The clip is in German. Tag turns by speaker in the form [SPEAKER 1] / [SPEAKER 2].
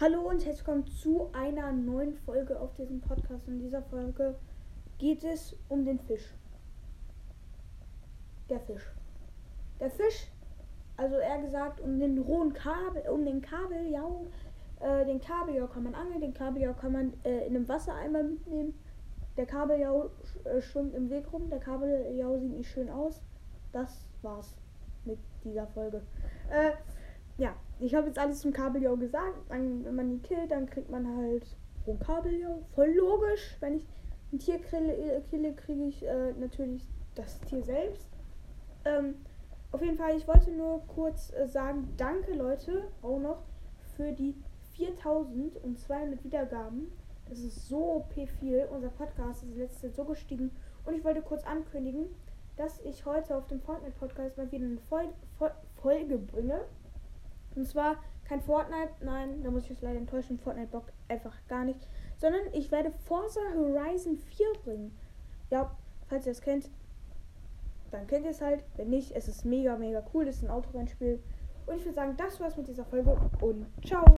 [SPEAKER 1] Hallo und herzlich willkommen zu einer neuen Folge auf diesem Podcast. In dieser Folge geht es um den Fisch. Der Fisch. Der Fisch, also eher gesagt um den rohen Kabel, um den Kabeljau. Äh, den Kabeljau kann man angeln, den Kabeljau kann man äh, in einem Wassereimer mitnehmen. Der Kabeljau äh, schwimmt im Weg rum, der Kabeljau sieht nicht schön aus. Das war's mit dieser Folge. Äh, ja, ich habe jetzt alles zum Kabeljau gesagt. Wenn man ihn killt, dann kriegt man halt rohen Kabeljau. Voll logisch. Wenn ich ein Tier kille, äh, kille kriege ich äh, natürlich das Tier selbst. Ähm, auf jeden Fall, ich wollte nur kurz äh, sagen, danke Leute auch noch für die 4200 Wiedergaben. Das ist so OP viel. Unser Podcast ist letzte so gestiegen. Und ich wollte kurz ankündigen, dass ich heute auf dem Fortnite-Podcast mal wieder eine Fol Fol Folge bringe. Und zwar kein Fortnite, nein, da muss ich euch leider enttäuschen. Fortnite bockt einfach gar nicht. Sondern ich werde Forza Horizon 4 bringen. Ja, falls ihr es kennt, dann kennt ihr es halt. Wenn nicht, es ist mega, mega cool. Es ist ein Autorennspiel. Und ich würde sagen, das war's mit dieser Folge und ciao.